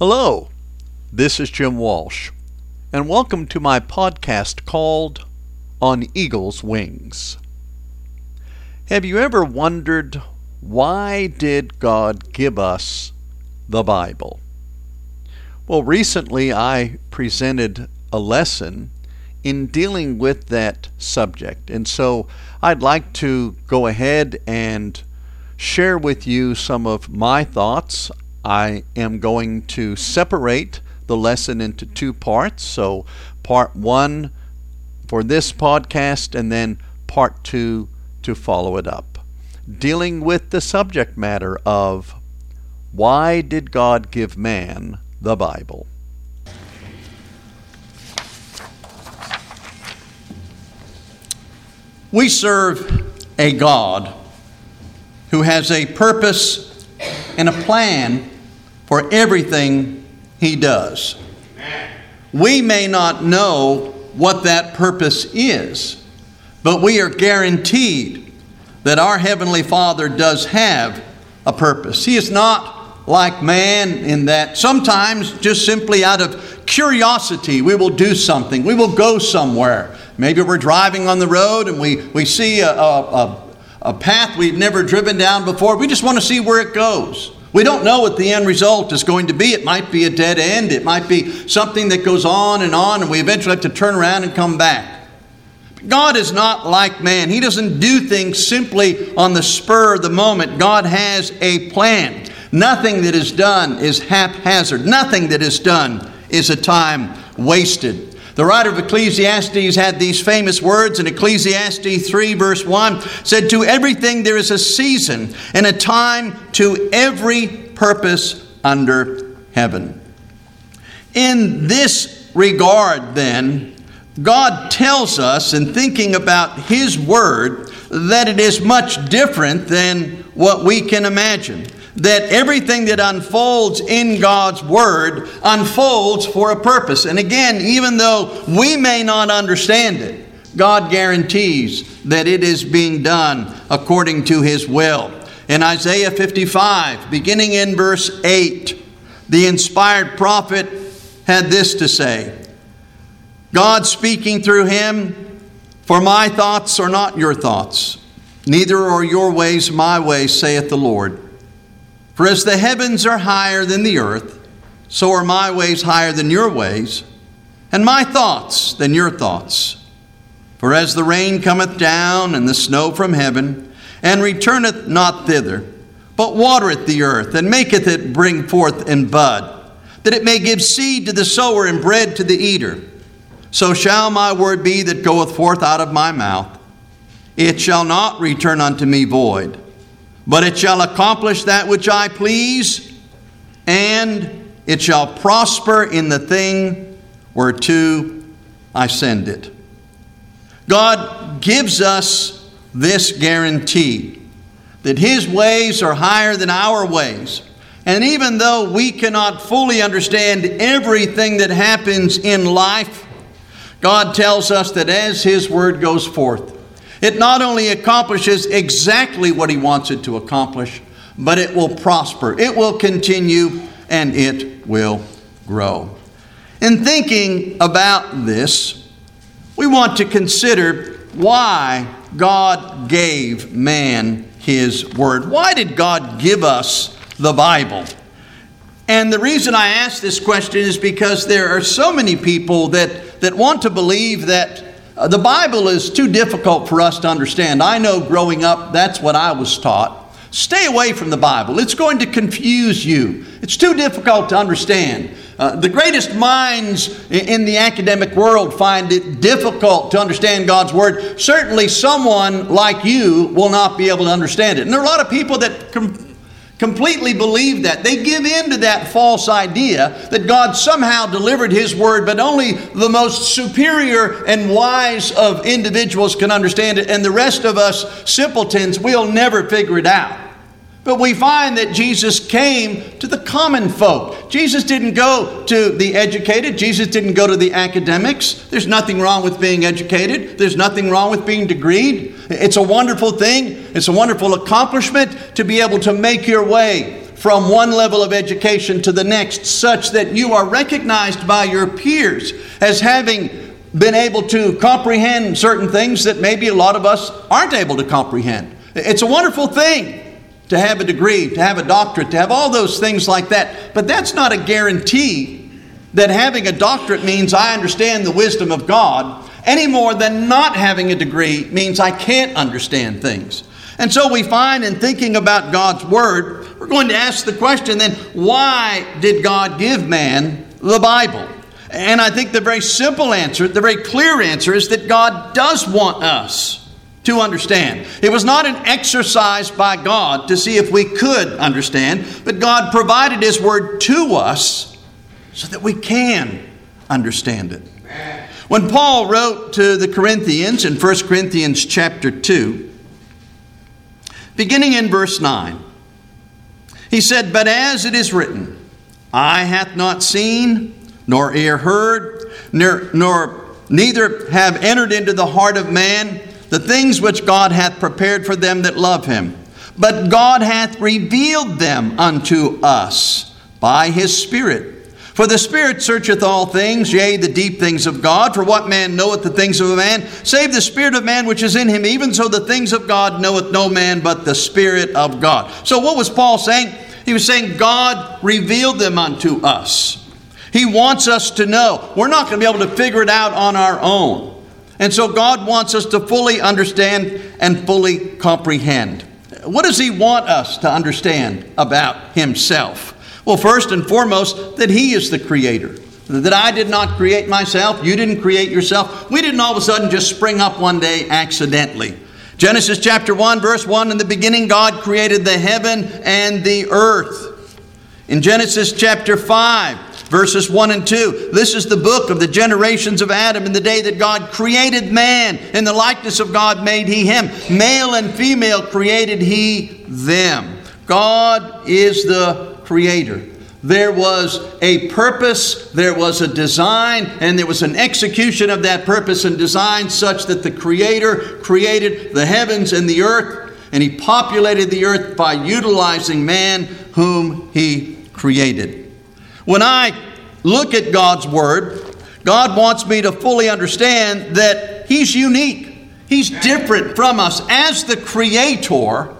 Hello, this is Jim Walsh, and welcome to my podcast called On Eagle's Wings. Have you ever wondered why did God give us the Bible? Well, recently I presented a lesson in dealing with that subject, and so I'd like to go ahead and share with you some of my thoughts. I am going to separate the lesson into two parts. So, part one for this podcast, and then part two to follow it up. Dealing with the subject matter of why did God give man the Bible? We serve a God who has a purpose and a plan for everything he does. We may not know what that purpose is, but we are guaranteed that our Heavenly Father does have a purpose. He is not like man in that sometimes, just simply out of curiosity, we will do something, we will go somewhere. Maybe we're driving on the road and we, we see a, a, a, a path we've never driven down before. We just want to see where it goes. We don't know what the end result is going to be. It might be a dead end. It might be something that goes on and on, and we eventually have to turn around and come back. God is not like man. He doesn't do things simply on the spur of the moment. God has a plan. Nothing that is done is haphazard. Nothing that is done is a time wasted. The writer of Ecclesiastes had these famous words in Ecclesiastes 3, verse 1 said, To everything there is a season and a time to every purpose under heaven. In this regard, then, God tells us in thinking about His Word that it is much different than what we can imagine that everything that unfolds in God's Word unfolds for a purpose. And again, even though we may not understand it, God guarantees that it is being done according to His will. In Isaiah 55, beginning in verse 8, the inspired prophet had this to say God speaking through him, For my thoughts are not your thoughts, neither are your ways my ways, saith the Lord. For as the heavens are higher than the earth, so are my ways higher than your ways, and my thoughts than your thoughts. For as the rain cometh down and the snow from heaven, and returneth not thither, but watereth the earth, and maketh it bring forth and bud, that it may give seed to the sower and bread to the eater, so shall my word be that goeth forth out of my mouth. It shall not return unto me void but it shall accomplish that which I please, and it shall prosper in the thing whereto I send it. God gives us this guarantee that His ways are higher than our ways. And even though we cannot fully understand everything that happens in life, God tells us that as His word goes forth, it not only accomplishes exactly what he wants it to accomplish, but it will prosper, it will continue, and it will grow. In thinking about this, we want to consider why God gave man his word. Why did God give us the Bible? And the reason I ask this question is because there are so many people that, that want to believe that uh, the Bible is too difficult for us to understand. I know growing up, that's what I was taught. Stay away from the Bible. It's going to confuse you. It's too difficult to understand. Uh, the greatest minds in the academic world find it difficult to understand God's Word. Certainly, someone like you will not be able to understand it. And there are a lot of people that com- completely believe that. They give in to that false idea that God somehow delivered His word, but only the most superior and wise of individuals can understand it, and the rest of us simpletons, we'll never figure it out. But we find that Jesus came to the common folk. Jesus didn't go to the educated. Jesus didn't go to the academics. There's nothing wrong with being educated. There's nothing wrong with being degreed. It's a wonderful thing. It's a wonderful accomplishment to be able to make your way from one level of education to the next, such that you are recognized by your peers as having been able to comprehend certain things that maybe a lot of us aren't able to comprehend. It's a wonderful thing to have a degree, to have a doctorate, to have all those things like that. But that's not a guarantee that having a doctorate means I understand the wisdom of God any more than not having a degree means I can't understand things. And so we find in thinking about God's Word, we're going to ask the question then, why did God give man the Bible? And I think the very simple answer, the very clear answer, is that God does want us to understand. It was not an exercise by God to see if we could understand, but God provided His Word to us so that we can understand it. When Paul wrote to the Corinthians in 1 Corinthians chapter 2, beginning in verse 9. He said, But as it is written, Eye hath not seen, nor ear heard, nor, nor neither have entered into the heart of man the things which God hath prepared for them that love him. But God hath revealed them unto us by his Spirit. For the Spirit searcheth all things, yea, the deep things of God. For what man knoweth the things of a man, save the Spirit of man which is in him? Even so, the things of God knoweth no man but the Spirit of God. So, what was Paul saying? He was saying, God revealed them unto us. He wants us to know. We're not going to be able to figure it out on our own. And so, God wants us to fully understand and fully comprehend. What does He want us to understand about Himself? Well, first and foremost, that He is the Creator. That I did not create myself, you didn't create yourself. We didn't all of a sudden just spring up one day accidentally. Genesis chapter 1, verse 1 In the beginning, God created the heaven and the earth. In Genesis chapter 5, verses 1 and 2, this is the book of the generations of Adam in the day that God created man. In the likeness of God made he him. Male and female created he them. God is the creator. There was a purpose, there was a design, and there was an execution of that purpose and design such that the Creator created the heavens and the earth, and He populated the earth by utilizing man whom He created. When I look at God's Word, God wants me to fully understand that He's unique. He's different from us. As the Creator,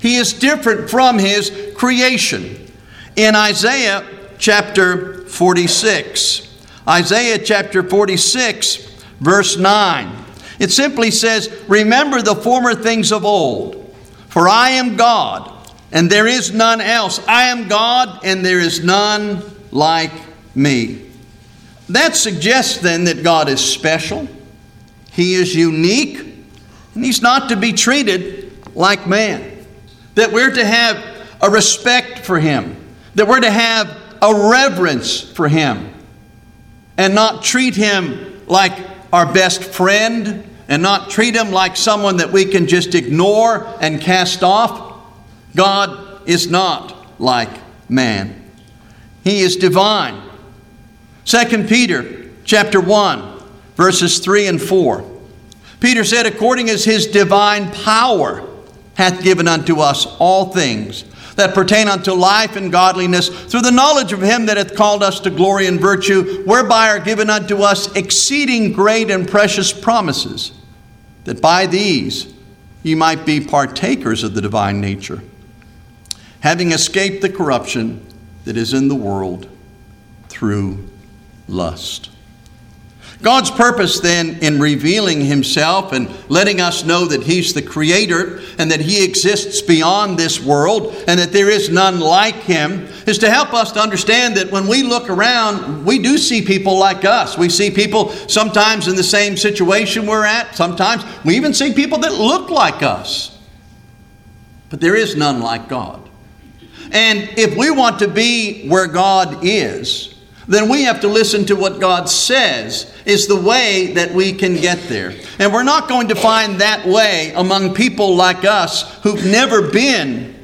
He is different from His creation. In Isaiah chapter 46, Isaiah chapter 46, verse 9, it simply says, Remember the former things of old, for I am God, and there is none else. I am God, and there is none like me. That suggests then that God is special, He is unique, and He's not to be treated like man. That we're to have a respect for Him that we're to have a reverence for Him and not treat Him like our best friend and not treat Him like someone that we can just ignore and cast off. God is not like man. He is divine. 2 Peter chapter 1 verses 3 and 4. Peter said according as his divine power hath given unto us all things that pertain unto life and godliness through the knowledge of him that hath called us to glory and virtue, whereby are given unto us exceeding great and precious promises, that by these ye might be partakers of the divine nature, having escaped the corruption that is in the world through lust. God's purpose then in revealing Himself and letting us know that He's the Creator and that He exists beyond this world and that there is none like Him is to help us to understand that when we look around, we do see people like us. We see people sometimes in the same situation we're at, sometimes we even see people that look like us. But there is none like God. And if we want to be where God is, then we have to listen to what God says is the way that we can get there. And we're not going to find that way among people like us who've never been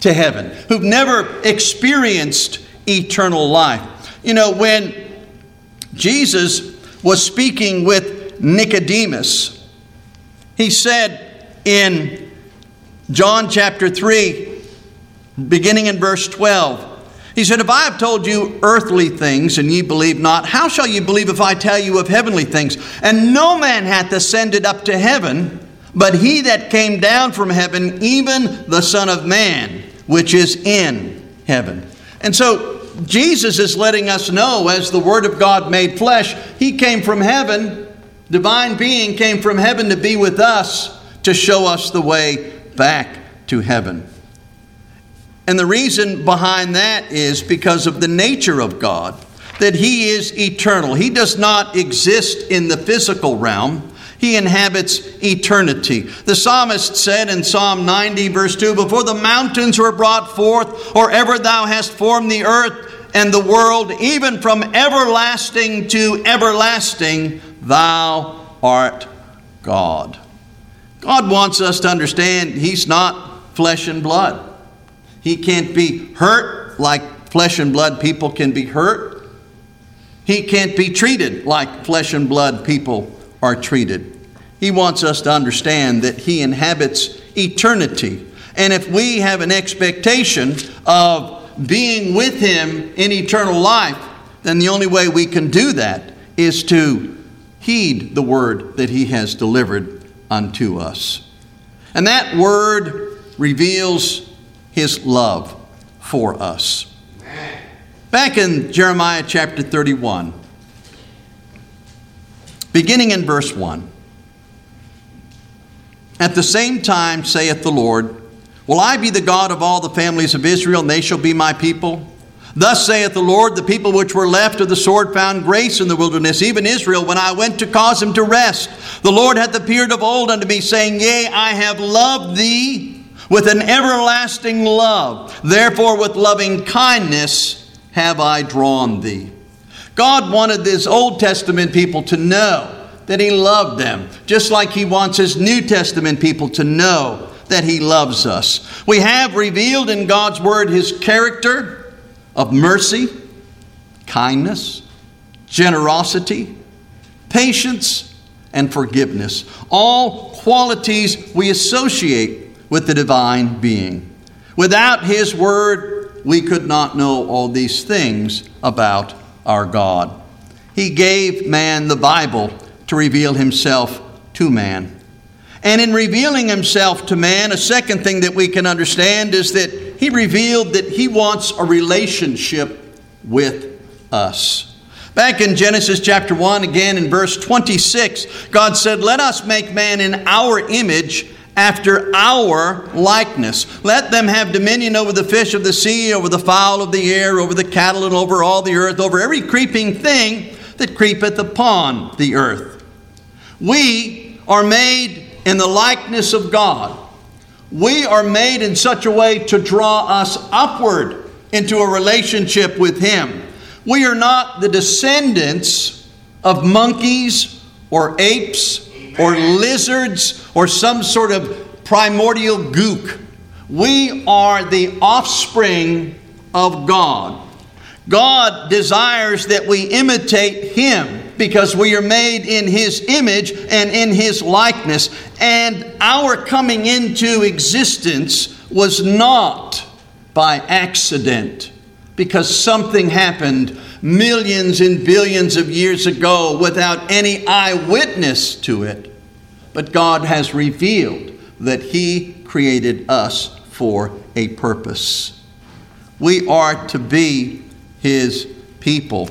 to heaven, who've never experienced eternal life. You know, when Jesus was speaking with Nicodemus, he said in John chapter 3, beginning in verse 12. He said, If I have told you earthly things and ye believe not, how shall ye believe if I tell you of heavenly things? And no man hath ascended up to heaven, but he that came down from heaven, even the Son of Man, which is in heaven. And so Jesus is letting us know, as the Word of God made flesh, He came from heaven, divine being came from heaven to be with us, to show us the way back to heaven. And the reason behind that is because of the nature of God, that He is eternal. He does not exist in the physical realm. He inhabits eternity. The psalmist said in Psalm 90, verse 2 Before the mountains were brought forth, or ever thou hast formed the earth and the world, even from everlasting to everlasting, thou art God. God wants us to understand He's not flesh and blood. He can't be hurt like flesh and blood people can be hurt. He can't be treated like flesh and blood people are treated. He wants us to understand that He inhabits eternity. And if we have an expectation of being with Him in eternal life, then the only way we can do that is to heed the word that He has delivered unto us. And that word reveals His love for us. Back in Jeremiah chapter 31, beginning in verse 1. At the same time, saith the Lord, Will I be the God of all the families of Israel, and they shall be my people? Thus saith the Lord, the people which were left of the sword found grace in the wilderness, even Israel, when I went to cause him to rest. The Lord hath appeared of old unto me, saying, Yea, I have loved thee with an everlasting love. Therefore, with loving kindness have I drawn thee. God wanted this Old Testament people to know that He loved them, just like He wants His New Testament people to know that He loves us. We have revealed in God's Word His character of mercy, kindness, generosity, patience, and forgiveness. All qualities we associate with the divine being. Without His Word, we could not know all these things about our God. He gave man the Bible to reveal himself to man. And in revealing himself to man, a second thing that we can understand is that he revealed that he wants a relationship with us. Back in Genesis chapter 1, again in verse 26, God said, Let us make man in our image after our likeness. Let them have dominion over the fish of the sea, over the fowl of the air, over the cattle, and over all the earth, over every creeping thing that creepeth upon the earth. We are made in the likeness of God. We are made in such a way to draw us upward into a relationship with Him. We are not the descendants of monkeys or apes or lizards or some sort of primordial gook. We are the offspring of God. God desires that we imitate Him because we are made in His image and in His likeness. And our coming into existence was not by accident because something happened millions and billions of years ago without any eyewitness to it. But God has revealed that He created us for a purpose. We are to be His people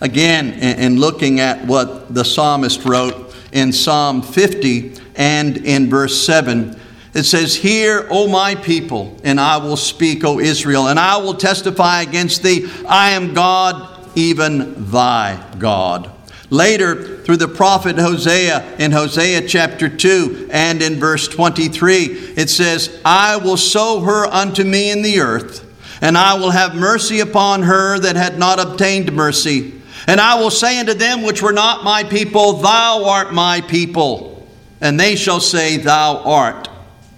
again in looking at what the psalmist wrote in Psalm 50 and in verse 7. It says, Hear, O my people, and I will speak, O Israel, and I will testify against thee. I am God, even thy God. Later, through the prophet Hosea, in Hosea chapter 2 and in verse 23, it says, I will sow her unto me in the earth, and I will have mercy upon her that had not obtained mercy and I will say unto them which were not my people, Thou art my people. And they shall say, Thou art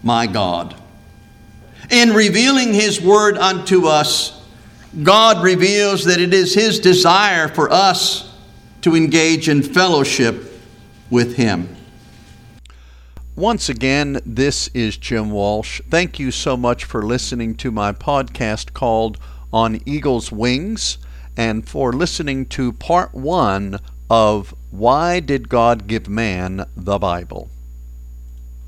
my God. In revealing his word unto us, God reveals that it is his desire for us to engage in fellowship with him. Once again, this is Jim Walsh. Thank you so much for listening to my podcast called On Eagle's Wings and for listening to part one of Why Did God Give Man the Bible?